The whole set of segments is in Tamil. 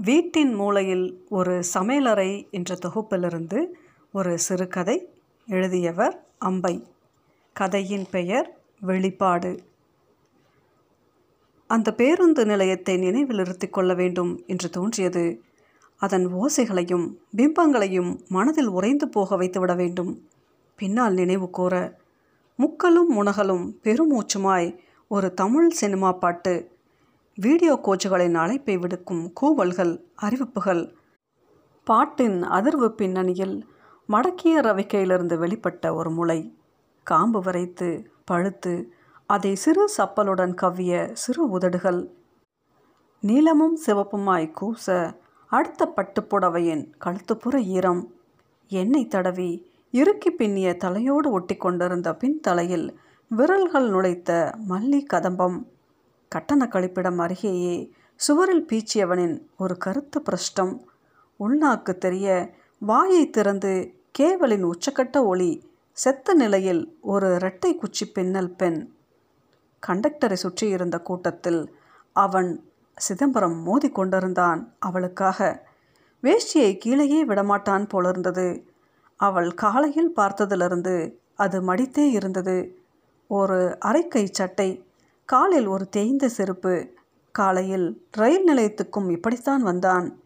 வீட்டின் மூலையில் ஒரு சமையலறை என்ற தொகுப்பிலிருந்து ஒரு சிறுகதை எழுதியவர் அம்பை. கதையின் பெயர் வெளிப்பாடு. அந்த பேருந்து நிலையத்தை நினைவில் நிறுத்திக் கொள்ள வேண்டும் என்று தோன்றியது. அதன் ஓசைகளையும் பிம்பங்களையும் மனதில் உறைந்து போக வைத்துவிட வேண்டும். பின்னால் நினைவு கூற முக்கலும் முனகலும் பெருமூச்சுமாய் ஒரு தமிழ் சினிமா பாட்டு வீடியோ கோச்சுகளின் அழைப்பை விடுக்கும் கூவல்கள் அறிவிப்புகள். பாட்டின் அதிர்வு பின்னணியில் மடக்கிய ரவிக்கையிலிருந்து வெளிப்பட்ட ஒரு முளை. காம்பு வரைத்து பழுத்து அதை சிறு சப்பலுடன் கவ்விய சிறு உதடுகள். நீலமும் சிவப்புமாய் கூச அடுத்த பட்டுப்புடவையின் கழுத்துப்புற ஈரம். எண்ணெய் தடவி இறுக்கி பின்னிய தலையோடு ஒட்டி கொண்டிருந்த பின்தலையில் விரல்கள் நுழைத்த மல்லி கதம்பம். கட்டண கழிப்பிடம் அருகேயே சுவரில் பீச்சியவனின் ஒரு கருத்த பிரஷ்டம். உள்நாக்கு தெரிய வாயை திறந்து கேவலின் உச்சக்கட்ட ஒளி செத்த நிலையில் ஒரு இரட்டை குச்சி பின்னல் பெண். கண்டக்டரை சுற்றியிருந்த கூட்டத்தில் அவன் சிதம்பரம் மோதி கொண்டிருந்தான் அவளுக்காக. வேஷ்டியை கீழேயே விடமாட்டான் போலிருந்தது. அவள் காலையில் பார்த்ததிலிருந்து அது மடித்தே இருந்தது. ஒரு அரைக்கை சட்டை காலில் ஒரு தேய்ந்த செருப்பு. காலையில் ரயில் நிலையத்துக்கும் இப்படித்தான் வந்தான்.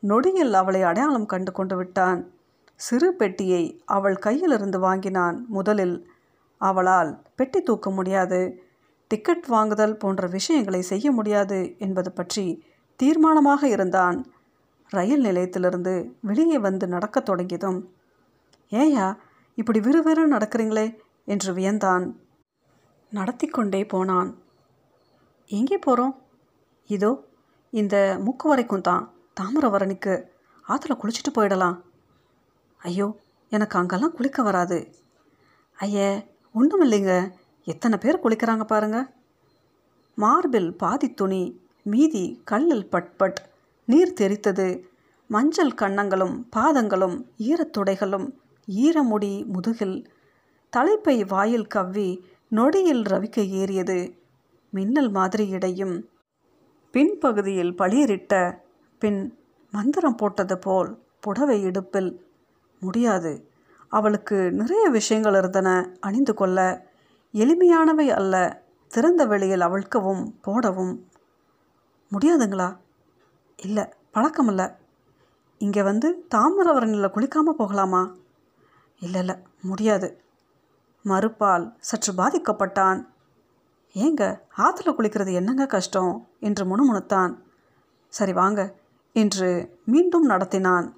நொடியில் அவளை அடையாளம் கண்டு கொண்டு விட்டான். சிறு பெட்டியை அவள் கையிலிருந்து வாங்கினான். முதலில் அவளால் பெட்டி தூக்க முடியாது. டிக்கெட் வாங்குதல் போன்ற விஷயங்களை செய்ய முடியாது என்பது பற்றி தீர்மானமாக இருந்தான். ரயில் நிலையத்திலிருந்து வெளியே வந்து நடக்கத் தொடங்கியதும் ஏயா இப்படி விறுவிறு நடக்கிறீங்களே? என்று வியந்தான். நடத்தி கொண்டே போனான். எங்கே போகிறோம் இதோ இந்த முக்கு வரைக்கும் தான் தாமிரவரணிக்கு ஆற்றுல குளிச்சுட்டு போயிடலாம். ஐயோ எனக்கு அங்கெல்லாம் குளிக்க வராது. ஐயே ஒன்றும் இல்லைங்க எத்தனை பேர் குளிக்கிறாங்க பாருங்க. மார்பில் பாதி துணி மீதி கல்லில் பட்பட் நீர் தெரித்தது மஞ்சள் கன்னங்களும் பாதங்களும் ஈரத்துடைகளும் ஈரமுடி முதுகில் தலைப்பை வாயில் கவ்வி நொடியில் ரவிக்க ஏறியது மின்னல் மாதிரி இடையும். பின்பகுதியில் பளிரிட்ட பின் மந்திரம் போட்டது போல் புடவை இடுப்பில். முடியாது. அவளுக்கு நிறைய விஷயங்கள் இருந்தன. அணிந்து கொள்ள. எளிமையானவை அல்ல. திறந்த வெளியில் அவிழ்க்கவும் போடவும். முடியாதுங்களா? இல்லை. பழக்கமில்ல. இங்கே வந்து தாமிரவரணியில் குளிக்காமல் போகலாமா? இல்லை இல்லை. முடியாது. மறுப்பால் சற்று பாதிக்கப்பட்டான். ஏங்க ஆற்றுல குளிக்கிறது என்னங்க கஷ்டம்? என்று முணுமுணுத்தான். சரி வாங்க என்று மீண்டும் நடத்தினான்.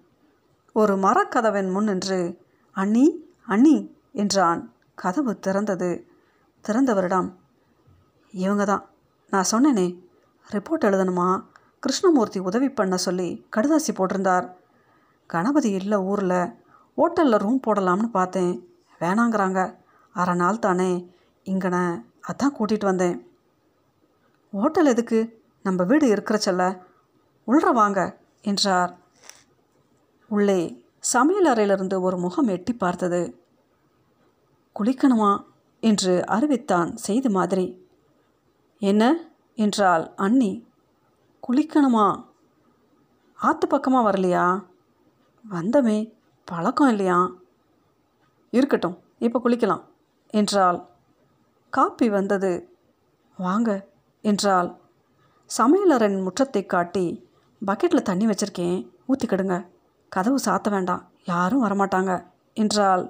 ஒரு மரக்கதவின் முன் நின்று அண்ணி அண்ணி என்றான். கதவு திறந்தது. திறந்தவரிடம் இவங்க தான் நான் சொன்னேனே ரிப்போர்ட் எழுதணுமா? கிருஷ்ணமூர்த்தி உதவி பண்ண சொல்லி கடுதாசி போட்டிருந்தார். கணபதி இல்லை ஊரில் ஹோட்டலில் ரூம் போடலாம்னு பார்த்தேன். வேணாங்கிறாங்க. அரை நாள் தானே இங்கன அதான் கூட்டிகிட்டு வந்தேன். ஹோட்டல் எதுக்கு? நம்ம வீடு இருக்கிற செல்ல. உள்ற வாங்க என்றார். உள்ளே சமையல் அறையிலிருந்து ஒரு முகம் எட்டி பார்த்தது. குளிக்கணுமா? என்று அறிவித்தான் செய்து மாதிரி. என்ன? என்றால் அண்ணி. குளிக்கணுமா? ஆற்று பக்கமாக வரலையா? வந்தமே பழக்கம் இல்லையா? இருக்கட்டும் இப்போ குளிக்கலாம் என்றால் காப்பி வந்தது. வாங்க என்றால் சமையலறையின் முற்றத்தை காட்டி பக்கெட்டில் தண்ணி வச்சுருக்கேன் ஊற்றிக்கிடுங்க கதவு சாத்த வேண்டாம் யாரும் வரமாட்டாங்க என்றால்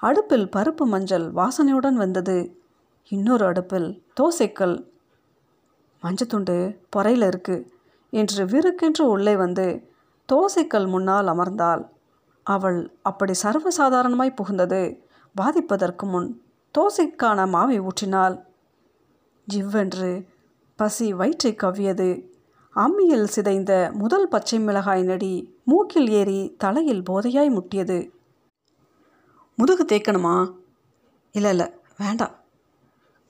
அடுப்பில் பருப்பு மஞ்சள் வாசனையுடன் வந்தது. இன்னொரு அடுப்பில் தோசைக்கல். மஞ்சத்துண்டு பொறையில் இருக்குது என்று விருக்கென்று உள்ளே வந்து தோசைக்கல் முன்னால் அமர்ந்தாள். அவள் அப்படி சர்வசாதாரணமாய் புகுந்தது. பாதிப்பதற்கு முன் தோசைக்கான மாவை ஊற்றினாள். ஜிவ்வென்று பசி வயிற்றை கவ்வியது. அம்மியில் சிதைந்த முதல் பச்சை மிளகாய் நடி மூக்கில் ஏறி தலையில் போதையாய் முட்டியது. முதுகு தேய்க்கணுமா? இல்லை இல்லை வேண்டாம்.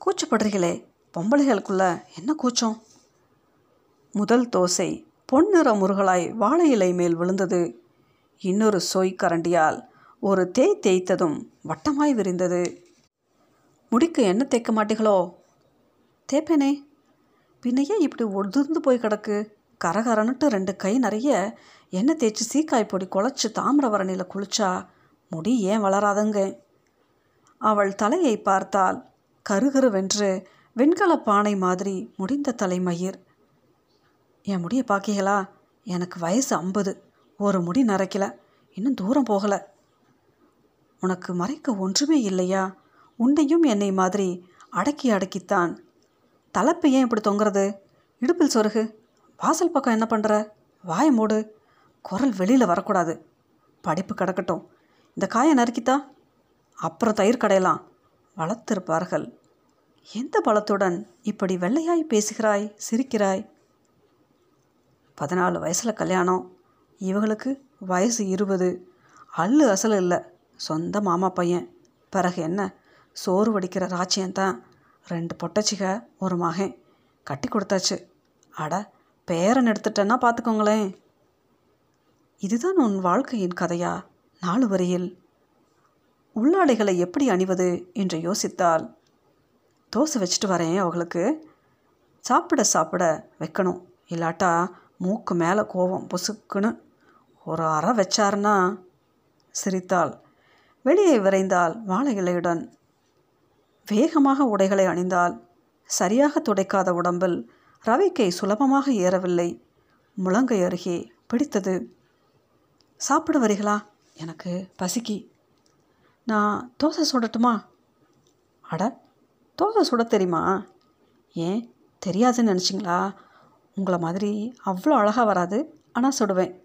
கூச்சப்படுறீங்களே பொம்பளைகளுக்குள்ள என்ன கூச்சம்? முதல் தோசை பொன்னிற முருகலாய் வாழை இலை மேல் விழுந்தது. இன்னொரு சொய் கரண்டியால் ஒரு தேய் தேய்த்ததும் வட்டமாய் விரிந்தது. முடிக்கு என்ன தேய்க்க மாட்டீங்களோ? தேப்பேனே பின்னையே இப்படி ஒதிர்ந்து போய் கிடக்கு? கரகரன்னுட்டு ரெண்டு கை நிறைய எண்ணெய் தேய்ச்சி சீக்காய் பொடி குழச்சி தாமிரவரணியில் குளிச்சா முடி ஏன் வளராதுங்க? அவள் தலையை பார்த்தால் கருகருவென்று வெண்கல பானை மாதிரி முடிந்த தலைமயிர். என் முடியை பார்க்கீங்களா எனக்கு வயசு ஐம்பது. ஒரு முடி நரைக்கல. இன்னும் தூரம் போகலை. உனக்கு மறைக்க ஒன்றுமே இல்லையா? உன்னையும் என்னை மாதிரி அடக்கி அடக்கித்தான். தலைப்பு ஏன் இப்படி தொங்குறது? இடுப்பில் சொருகு. வாசல் பக்கம் என்ன பண்ணுற வாய மூடு. குரல் வெளியில் வரக்கூடாது. படிப்பு கிடக்கட்டும். இந்த காயை நறுக்கித்தா? அப்புறம் தயிர் கடையலாம். வளர்த்திருப்பார்கள். எந்த பலத்துடன் இப்படி வெள்ளையாய் பேசுகிறாய் சிரிக்கிறாய்? பதினாலு வயசில் கல்யாணம். இவங்களுக்கு வயசு இருபது. அல்லு அசல் இல்லை. சொந்த மாமா பையன். பிறகு என்ன? சோறு வடிக்கிற ராச்சியந்தான் ரெண்டு பொட்டச்சிக ஒரு மகன். கட்டி கொடுத்தாச்சு. அட பேரன் எடுத்துட்டேன்னா பார்த்துக்கோங்களேன் இதுதான் உன் வாழ்க்கையின் கதையா? நாலு வரியில் உள்ளாடைகளை எப்படி அணிவது என்று யோசித்தால் தோசை வச்சுட்டு வரேன் அவங்களுக்கு சாப்பிட சாப்பிட வைக்கணும். இல்லாட்டா மூக்கு மேலே கோவம் பொசுக்குன்னு. ஒரு அறை வச்சாருன்னா சிரித்தாள். வெளியே விரைந்தால் வாழை இலையுடன் வேகமாக உடைகளை அணிந்தால் சரியாக துடைக்காத உடம்பில் ரவிக்கை சுலபமாக ஏறவில்லை. முழங்கை அருகே பிடித்தது. சாப்பிட வரீங்களா எனக்கு பசிக்கி. நான் தோசை சுடட்டுமா? அட தோசை சுட தெரியுமா? ஏன்? தெரியாதுன்னு நினச்சிங்களா? உங்களை மாதிரி அவ்வளோ அழகாக வராது. ஆனால் சுடுவேன்.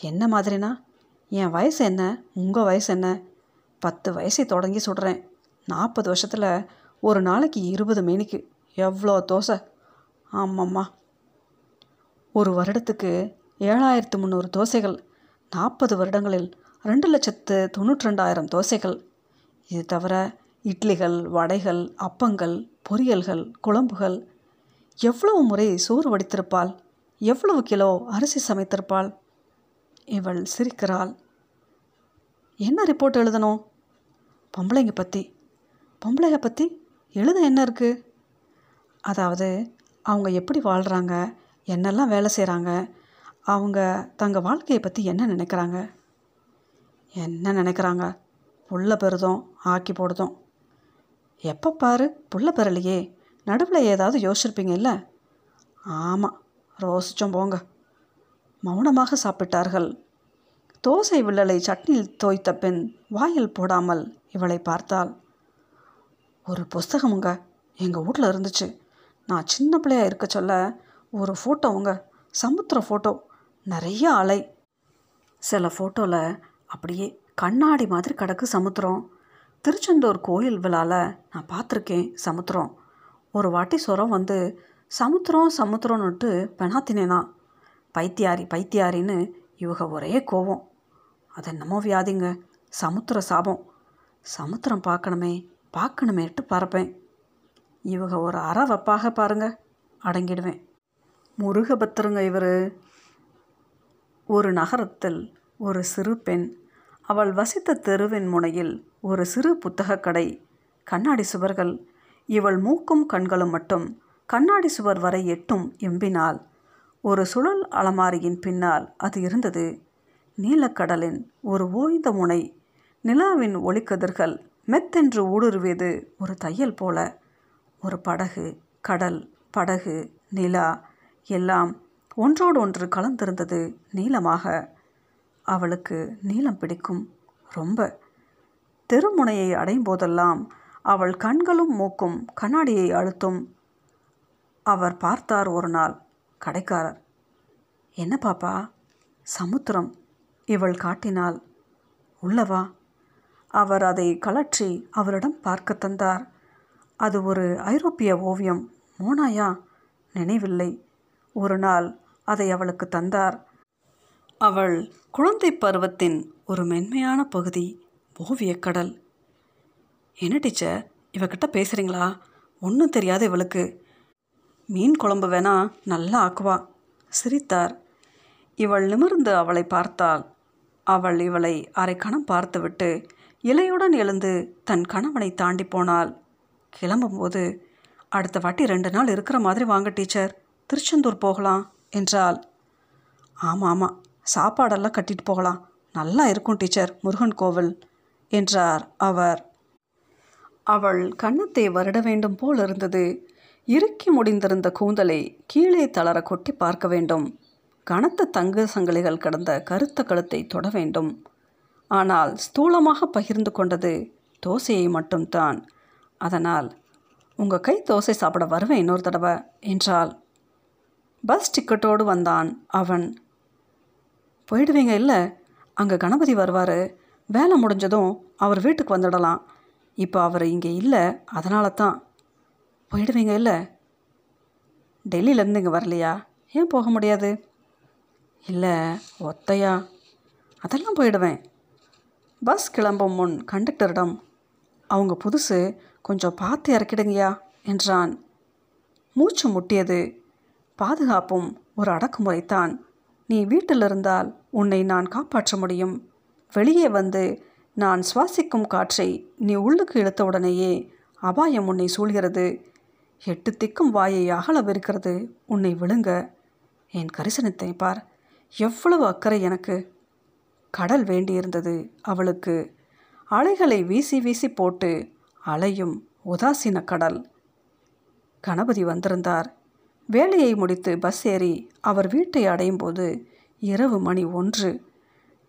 என்ன மாதிரினா? என் வயசு என்ன? உங்கள் வயசு என்ன? பத்து வயசை தொடங்கி சுடுறேன். நாற்பது வருஷத்தில் ஒரு நாளைக்கு இருபது மேனிக்கு எவ்வளோ தோசை? ஆமாம்மா. ஒரு வருடத்துக்கு ஏழாயிரத்து முந்நூறு தோசைகள் நாற்பது வருடங்களில் ரெண்டு லட்சத்து தொண்ணூற்றி ரெண்டாயிரம் தோசைகள். இது தவிர இட்லிகள் வடைகள் அப்பங்கள் பொரியல்கள் குழம்புகள். எவ்வளவு முறை சோறு வடித்திருப்பாள்? எவ்வளவு கிலோ அரிசி சமைத்திருப்பாள்? இவள் சிரிக்கிறாள். என்ன ரிப்போர்ட் எழுதணும்? பொம்பளைங்க பற்றி பொம்பளைங்க பற்றி எழுத என்ன இருக்குது அதாவது அவங்க எப்படி வாழ்கிறாங்க என்னெல்லாம் வேலை செய்கிறாங்க அவங்க தங்கள் வாழ்க்கையை பற்றி என்ன நினைக்கிறாங்க? என்ன நினைக்கிறாங்க? புள்ள பெறுதும் ஆக்கி போடுதும். எப்போ பாரு புள்ள பெறலையே. நடுவில் ஏதாவது யோசிச்சிருப்பீங்க இல்லை? ஆமாம் ரோசிச்சோம் போங்க. மௌனமாக சாப்பிட்டார்கள். தோசை வில்லலை சட்னியில் தோய்த்த பின் வாயில் போடாமல் இவளை பார்த்தாள். ஒரு புஸ்தகமுங்க. எங்கள் வீட்டில் இருந்துச்சு. நான் சின்ன பிள்ளையா இருக்க சொல்ல ஒரு ஃபோட்டோவுங்க சமுத்திர ஃபோட்டோ நிறைய அலை. சில ஃபோட்டோவில் அப்படியே கண்ணாடி மாதிரி கிடக்கு சமுத்திரம். திருச்செந்தூர் கோயில் விழாவில் நான் பார்த்துருக்கேன் சமுத்திரம். ஒரு வாட்டி சுரம் வந்து சமுத்திரம் சமுத்திரம்னுட்டு பெணாத்தினேனா பைத்தியாரி பைத்தியாரின்னு இவங்க ஒரே கோவம். அது என்னமோ வியாதிங்க. சமுத்திர சாபம். சமுத்திரம் பார்க்கணுமே. பார்க்கணுமேட்டு பறப்பேன். இவங்க ஒரு அறவப்பாக பாருங்க அடங்கிடுவேன். முருகபத்திரங்க இவர். ஒரு நகரத்தில் ஒரு சிறு பெண் அவள் வசித்த தெருவின் முனையில் ஒரு சிறு புத்தகக் கடை கண்ணாடி சுவர்கள். இவள் மூக்கும் கண்களும் மட்டும் கண்ணாடி சுவர் வரை எட்டும் எம்பினால். ஒரு சுழல் அலமாரியின் பின்னால் அது இருந்தது. நீலக்கடலின் ஒரு ஓய்ந்த முனை நிலாவின் ஒளிக்கதிர்கள் மெத்தென்று ஊடுருவியது ஒரு தையல் போல. ஒரு படகு கடல் படகு நிலா எல்லாம் ஒன்றோடு ஒன்று கலந்திருந்தது நீளமாக. அவளுக்கு நீளம் பிடிக்கும் ரொம்ப. தெருமுனையை அடையும் போதெல்லாம் அவள் கண்களும் மூக்கும் கண்ணாடியை அழுத்தும். அவர் பார்த்தார் ஒரு நாள் கடைக்காரர். என்ன பாப்பா? சமுத்திரம். இவள் காட்டினாள் உள்ளவா? அவர் அதை கலற்றி அவரிடம் பார்க்க தந்தார். அது ஒரு ஐரோப்பிய ஓவியம். மோனாயா நினைவில்லை. ஒரு நாள் அதை அவளுக்கு தந்தார். அவள் குழந்தை பருவத்தின் ஒரு மென்மையான பகுதி ஓவியக்கடல் என்ன டீச்சர் இவகிட்ட பேசுகிறீங்களா ஒன்றும் தெரியாது இவளுக்கு. மீன் குழம்பு வேணா நல்லா ஆக்குவா சிரித்தார். இவள் நிமிர்ந்து அவளை பார்த்தாள் அவள் இவளை அரைக்கணம் பார்த்துவிட்டு இலையுடன் எழுந்து தன் கணவனை தாண்டி போனாள். கிளம்பும்போது அடுத்த வாட்டி ரெண்டு நாள் இருக்கிற மாதிரி வாங்க டீச்சர். திருச்செந்தூர் போகலாம் என்றாள். ஆமாம் ஆமாம் சாப்பாடெல்லாம் கட்டிட்டு போகலாம். நல்லா இருக்கும் டீச்சர். முருகன் கோவில் என்றார் அவர். அவள் கன்னத்தை வருட வேண்டும் போல் இருந்தது. இறுக்கி முடிந்திருந்த கூந்தலை கீழே தளர கொட்டி பார்க்க வேண்டும். கனத்த தங்க சங்கிலிகள் கடந்த கருத்த கழுத்தை தொட வேண்டும். ஆனால் ஸ்தூலமாக பகிர்ந்து கொண்டது தோசையை மட்டும்தான் அதனால் உங்கள் கை தோசை சாப்பிட வருவேன் இன்னொரு தடவை என்றாள். பஸ் டிக்கெட்டோடு வந்தான் அவன். போயிடுவீங்க இல்லை? அங்கே கணபதி வருவார். வேலை முடிஞ்சதும் அவர் வீட்டுக்கு வந்துடலாம். இப்போ அவர் இங்கே இல்லை அதனால தான் போயிடுவீங்க இல்லை? டெல்லியிலேருந்து இங்கே வரலையா? ஏன் போக முடியாது? இல்லை ஒத்தையா. அதெல்லாம் போயிடுவேன். பஸ் கிளம்பும் முன் கண்டக்டரிடம் அவங்க புதுசு கொஞ்சம் பார்த்து இறக்கிடுங்கயா என்றான். மூச்சு முட்டியது. பாதுகாப்பும் ஒரு அடக்குமுறைத்தான் நீ வீட்டில் இருந்தால் உன்னை நான் காப்பாற்ற முடியும். வெளியே வந்து நான் சுவாசிக்கும் காற்றை நீ உள்ளுக்கு இழுத்தவுடனேயே அபாயம் உன்னை சூழ்கிறது. எட்டு திக்கும் வாயை அகலவிருக்கிறது. உன்னை விழுங்க. என் கரிசனத்தை பார் எவ்வளவு அக்கறை எனக்கு. கடல் வேண்டியிருந்தது அவளுக்கு. அலைகளை வீசி வீசி போட்டு அலையும் உதாசீன கடல். கணபதி வந்திருந்தார். வேலையை முடித்து பஸ் ஏறி அவர் வீட்டை அடையும் போது இரவு மணி ஒன்று.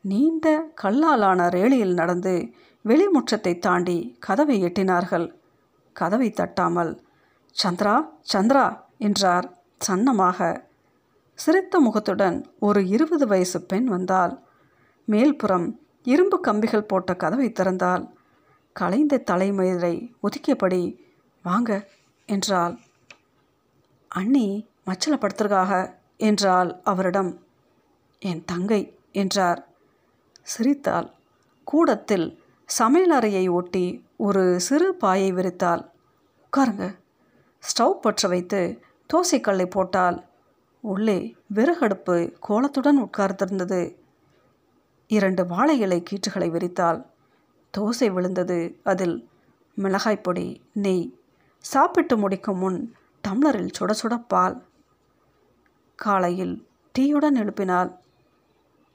நீண்ட கல்லாலான ரேலியில் நடந்து வெளிமுற்றத்தை தாண்டி கதவை எட்டினார்கள். கதவை தட்டாமல் சந்திரா சந்திரா என்றார் சன்னமாக. சிரித்த முகத்துடன் ஒரு இருபது வயசு பெண் வந்தால் மேல்புறம் இரும்பு கம்பிகள் போட்ட கதவை திறந்தால் கலைந்த தலைமயிரை ஒதுக்கியபடி வாங்க என்றாள். அண்ணி மச்சல படுத்திருக்காக என்றாள் அவரிடம். என் தங்கை என்றார். சிரித்தாள். கூடத்தில் சமையலறையை ஒட்டி ஒரு சிறு பாயை விரித்தாள். உட்காருங்க. ஸ்டவ் பற்ற வைத்து தோசைக்கல்லை போட்டால் உள்ளே விறகடுப்பு கோலத்துடன் உட்கார்ந்திருந்தது. இரண்டு வாழை இலை கீற்றுகளை விரித்தாள். தோசை விழுந்தது அதில். மிளகாய் பொடி நெய். சாப்பிட்டு முடிக்கும் முன் டம்ளரில் சுட சுட பால் காலையில் டீயுடன் எழுப்பினாள்.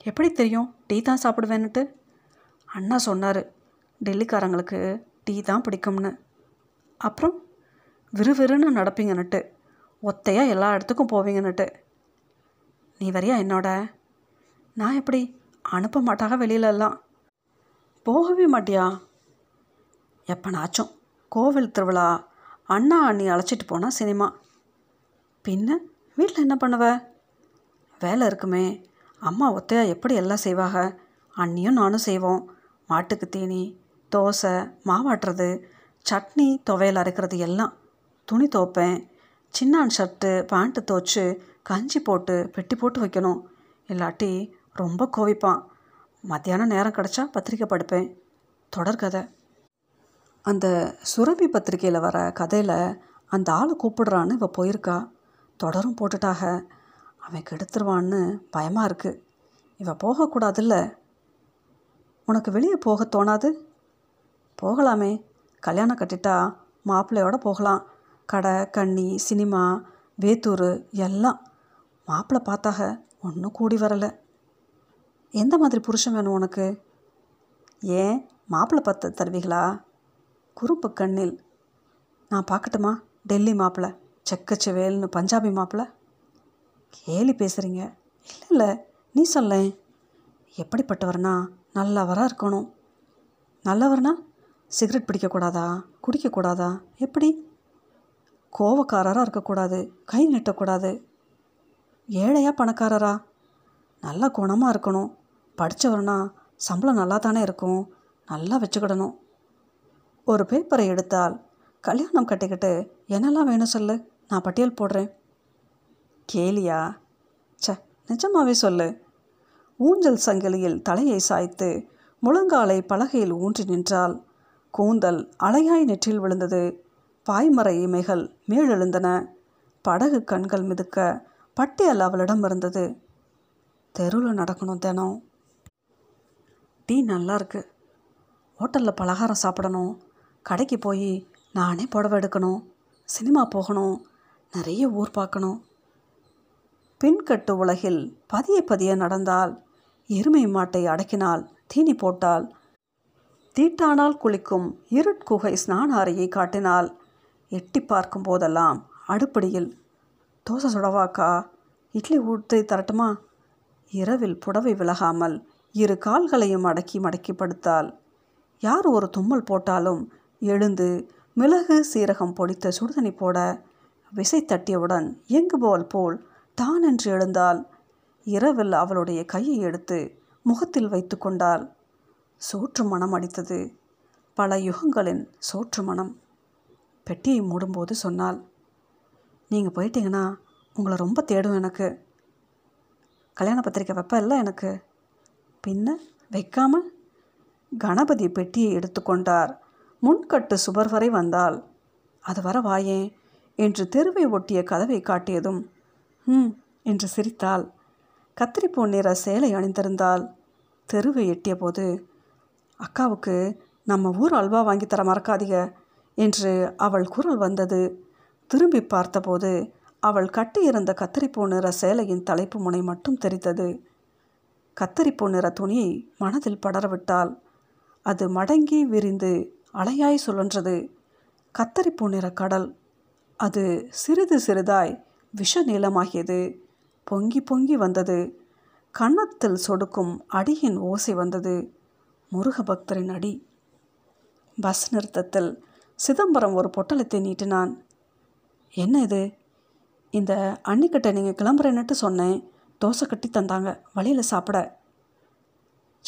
எப்படி தெரியும்? டீ தான் சாப்பிடுவேன்னுட்டு? அண்ணா சொன்னார் டெல்லிக்காரங்களுக்கு டீ தான் பிடிக்கும்னு. அப்புறம்? விறுவிறுன்னு நடப்பீங்கன்னுட்டு. ஒத்தையாக எல்லா இடத்துக்கும் போவீங்கன்னுட்டு. நீ வரியா என்னோட? நான் எப்படி? அனுப்ப மாட்டாக வெளியிலலாம். போகவே மாட்டியா? எப்பனாச்சும் கோவில் திருவிழா அண்ணா அண்ணி அழைச்சிட்டு போனால் சினிமா. பின்ன வீட்டில் என்ன பண்ணுவ? வேலை இருக்குமே அம்மா ஒத்தையா எப்படி எல்லாம் செய்வாங்க அண்ணியும் நானும் செய்வோம். மாட்டுக்கு தீனி தோசை மாவாட்டுறது சட்னி துவையல் அரைக்கிறது எல்லாம் துணி துவைப்பேன். சின்னான் ஷர்ட்டு பேண்ட்டு துவைச்சு கஞ்சி போட்டு பெட்டி போட்டு வைக்கணும். இல்லாட்டி ரொம்ப கோவிப்பான். மத்தியானம் நேரம் கிடச்சா பத்திரிக்கை படுப்பேன். தொடர்கதை அந்த சுரபி பத்திரிக்கையில் வர கதையில் அந்த ஆளை கூப்பிடுறான்னு இவள் போயிருக்கா. தொடரும் போட்டுட்டாக. அவன் கெடுத்துருவான்னு பயமாக இருக்குது இவள் போகக்கூடாதுல்ல. உனக்கு வெளியே போக தோணாது? போகலாமே. கல்யாணம் கட்டிட்டா மாப்பிள்ளையோட போகலாம். கடை கண்ணி சினிமா வேத்தூர் எல்லாம். மாப்பிள்ளை பார்த்தாக ஒன்றும் கூடி வரலை. எந்த மாதிரி புருஷன் வேணும் உனக்கு? ஏன்? மாப்பிள்ளை பார்த்து தருவீங்களா? குறுப்பு கண்ணில். நான் பார்க்கட்டுமா? டெல்லி மாப்பிள்ளை செக்கச்சவேல்னு பஞ்சாபி மாப்பிள்ளை? கேலி பேசுகிறீங்க இல்லை இல்லை நீ சொல்லேன் எப்படிப்பட்டவர்னா நல்லவராக இருக்கணும். நல்லவர்னா சிகரெட் பிடிக்கக்கூடாதா? குடிக்கக்கூடாதா? எப்படி? கோவக்காரராக இருக்கக்கூடாது. கை நீட்டக்கூடாது. ஏழையா பணக்காரரா? நல்ல குணமாக இருக்கணும். படித்தவர்னா சம்பளம் நல்லா தானே இருக்கும். நல்லா வச்சுக்கிடணும். ஒரு பேப்பரை எடுத்தால் கல்யாணம் கட்டிக்கிட்டு என்னெல்லாம் வேணும் சொல்லு? நான் பட்டியல் போடுறேன். கேலியா? ச்ச நிஜமாவே சொல்லு. ஊஞ்சல் சங்கிலியில் தலையை சாய்த்து முழங்காலை பலகையில் ஊன்றி நின்றால் கூந்தல் அலையாய் நெற்றில் விழுந்தது. பாய்மர இமைகள் மேலெழுந்தன. படகு கண்கள் மிதுக்க பட்டியல் அவளிடம் இருந்தது. தெருவில் நடக்கணும் தினம். டீ நல்லா இருக்கு ஹோட்டலில் பலகாரம் சாப்பிடணும். கடைக்கு போய் நானே புடவை எடுக்கணும். சினிமா போகணும். நிறைய ஊர் பார்க்கணும். பின்கட்டு உலகில் பதிய பதிய நடந்தால் எருமை மாட்டை அடக்கினால் தீனி போட்டால் தீட்டானால் குளிக்கும் இருட்குகை ஸ்நான அறையை காட்டினால் எட்டி பார்க்கும் போதெல்லாம் அடுப்படியில் தோசை சுடவாக்கா இட்லி ஊற்றி தரட்டுமா? இரவில் புடவை விலகாமல் இரு கால்களையும் அடக்கி மடக்கி படுத்தாள் யார் ஒரு தும்மல் போட்டாலும் எழுந்து மிளகு சீரகம் பொடித்த சுடுதண்ணி போட விசை தட்டியவுடன் இயங்குபவள் போல் தான் என்று எழுந்தாள். இரவில் அவளுடைய கையை எடுத்து முகத்தில் வைத்து கொண்டாள். சோற்று மனம் அடித்தது. பல யுகங்களின் சோற்று மனம். பெட்டியை மூடும்போது சொன்னாள் நீங்கள் போயிட்டீங்கன்னா உங்களை ரொம்ப தேடும் எனக்கு. கல்யாண பத்திரிக்கை வைப்ப இல்லை எனக்கு? பின்ன வைக்காம கணபதி பெட்டியை எடுத்துக்கொண்டார் முன்கட்டு சுவர் வரை வந்தால் அது வர வாயேன் என்று தெருவை ஒட்டிய கதவை காட்டியதும் ம் என்று சிரித்தாள். கத்திரிப்பூ நிற சேலை அணிந்திருந்தால் தெருவை எட்டிய போது அக்காவுக்கு நம்ம ஊர் அல்வா வாங்கி தர மறக்காதீங்க என்று அவள் குரல் வந்தது. திரும்பி பார்த்தபோது அவள் கட்டியிருந்த கத்திரிப்பூ நிற சேலையின் தலைப்பு முனை மட்டும் தெரித்தது கத்தரிப்பு நிற துணியை மனதில் படரவிட்டால் அது மடங்கி விரிந்து அலையாய் சுழன்றது. கத்தரிப்பு நிற கடல் அது சிறிது சிறிதாய் விஷ நீளமாகியது. பொங்கி பொங்கி வந்தது. கன்னத்தில் சொடுக்கும் அடியின் ஓசை வந்தது. முருக பக்தரின் அடி. பஸ் நிறுத்தத்தில் சிதம்பரம் ஒரு பொட்டலத்தை நீட்டினான். என்ன இது? இந்த அன்னிக்கிட்ட நீங்கள் கிளம்புறேன்னுட்டு சொன்னேன். தோசை கட்டி தந்தாங்க. வழியில் சாப்பிட.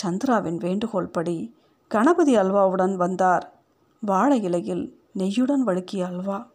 சந்திராவின் வேண்டுகோள் படி கணபதி அல்வாவுடன் வந்தார். வாழை இலையில் நெய்யுடன் வழுக்கிய அல்வா.